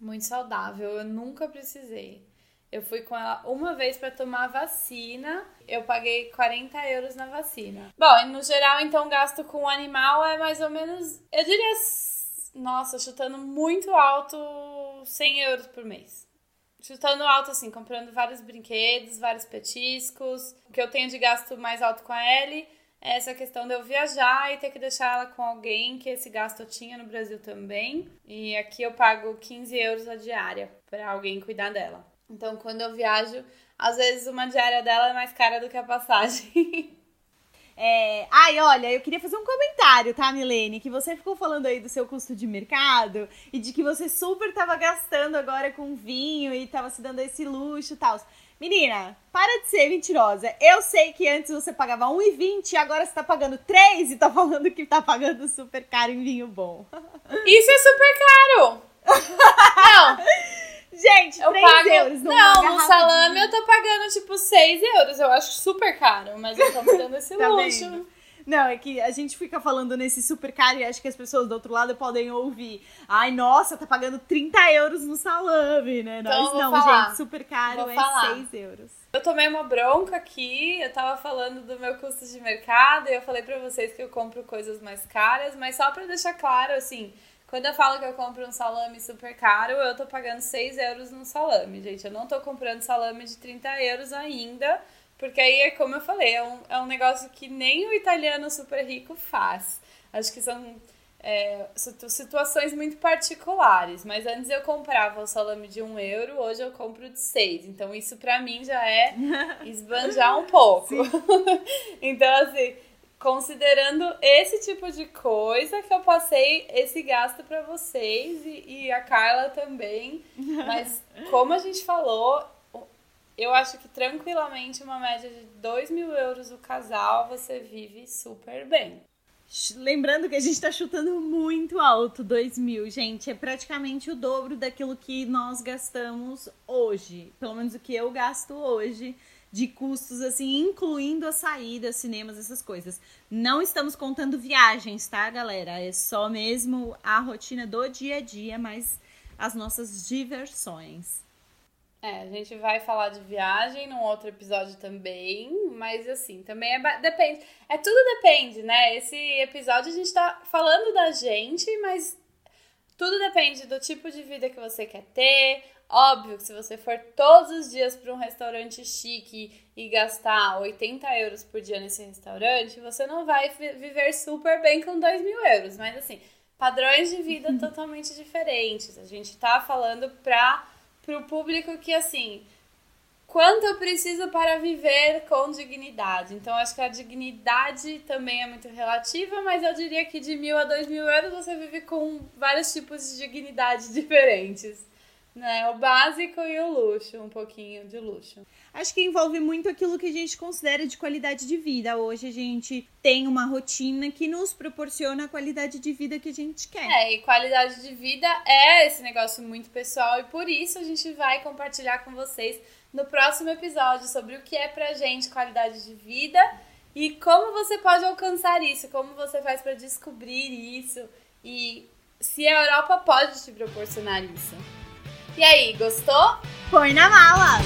Muito saudável. Eu nunca precisei. Eu fui com ela uma vez para tomar vacina. Eu paguei 40 euros na vacina. Bom, no geral, então, gasto com o animal é mais ou menos. Eu diria nossa, chutando muito alto 100 euros por mês. Chutando alto, assim, comprando vários brinquedos, vários petiscos. O que eu tenho de gasto mais alto com a Ellie é essa questão de eu viajar e ter que deixar ela com alguém, que esse gasto eu tinha no Brasil também. E aqui eu pago 15 euros a diária para alguém cuidar dela. Então, quando eu viajo, às vezes uma diária dela é mais cara do que a passagem. (laughs) É... Ai, olha, eu queria fazer um comentário, tá, Milene? Que você ficou falando aí do seu custo de mercado e de que você super tava gastando agora com vinho e tava se dando esse luxo e tal. Menina, para de ser mentirosa. Eu sei que antes você pagava 1,20 e agora você tá pagando 3 e tá falando que tá pagando super caro em vinho bom. Isso é super caro! (laughs) Não! Gente, eu 3 pago... euros Não, no salame de... eu tô pagando tipo 6 euros. Eu acho super caro, mas eu tô me dando esse (laughs) tá luxo. Vendo? Não, é que a gente fica falando nesse super caro e acho que as pessoas do outro lado podem ouvir. Ai, nossa, tá pagando 30 euros no salame, né? Então, Nós não, falar. gente, super caro vou é falar. 6 euros. Eu tomei uma bronca aqui, eu tava falando do meu custo de mercado e eu falei para vocês que eu compro coisas mais caras, mas só para deixar claro, assim, quando eu falo que eu compro um salame super caro, eu tô pagando 6 euros no salame, gente. Eu não tô comprando salame de 30 euros ainda, porque aí é como eu falei, é um, é um negócio que nem o italiano super rico faz. Acho que são é, situações muito particulares, mas antes eu comprava o salame de 1 euro, hoje eu compro de 6. Então isso pra mim já é (laughs) esbanjar um pouco. (laughs) então, assim considerando esse tipo de coisa que eu passei esse gasto para vocês e, e, a Carla também. (laughs) Mas como a gente falou, eu acho que tranquilamente uma média de 2 mil euros o casal você vive super bem. Lembrando que a gente tá chutando muito alto 2 mil, gente. É praticamente o dobro daquilo que nós gastamos hoje. Pelo menos o que eu gasto hoje de custos, assim, incluindo a saída, cinemas, essas coisas. Não estamos contando viagens, tá, galera? É só mesmo a rotina do dia a dia, mas as nossas diversões. É, a gente vai falar de viagem num outro episódio também, mas assim, também é depende. É tudo depende, né? Esse episódio a gente tá falando da gente, mas tudo depende do tipo de vida que você quer ter. Óbvio que se você for todos os dias para um restaurante chique e gastar 80 euros por dia nesse restaurante, você não vai viver super bem com 2 mil euros. Mas assim, padrões de vida (laughs) totalmente diferentes. A gente tá falando para o público que assim quanto eu preciso para viver com dignidade. Então, acho que a dignidade também é muito relativa, mas eu diria que de mil a dois mil euros você vive com vários tipos de dignidade (laughs) diferentes. Né? O básico e o luxo, um pouquinho de luxo. Acho que envolve muito aquilo que a gente considera de qualidade de vida. Hoje a gente tem uma rotina que nos proporciona a qualidade de vida que a gente quer. É, e qualidade de vida é esse negócio muito pessoal e por isso a gente vai compartilhar com vocês no próximo episódio sobre o que é pra gente qualidade de vida e como você pode alcançar isso, como você faz para descobrir isso e se a Europa pode te proporcionar isso. E aí, gostou? Põe na mala!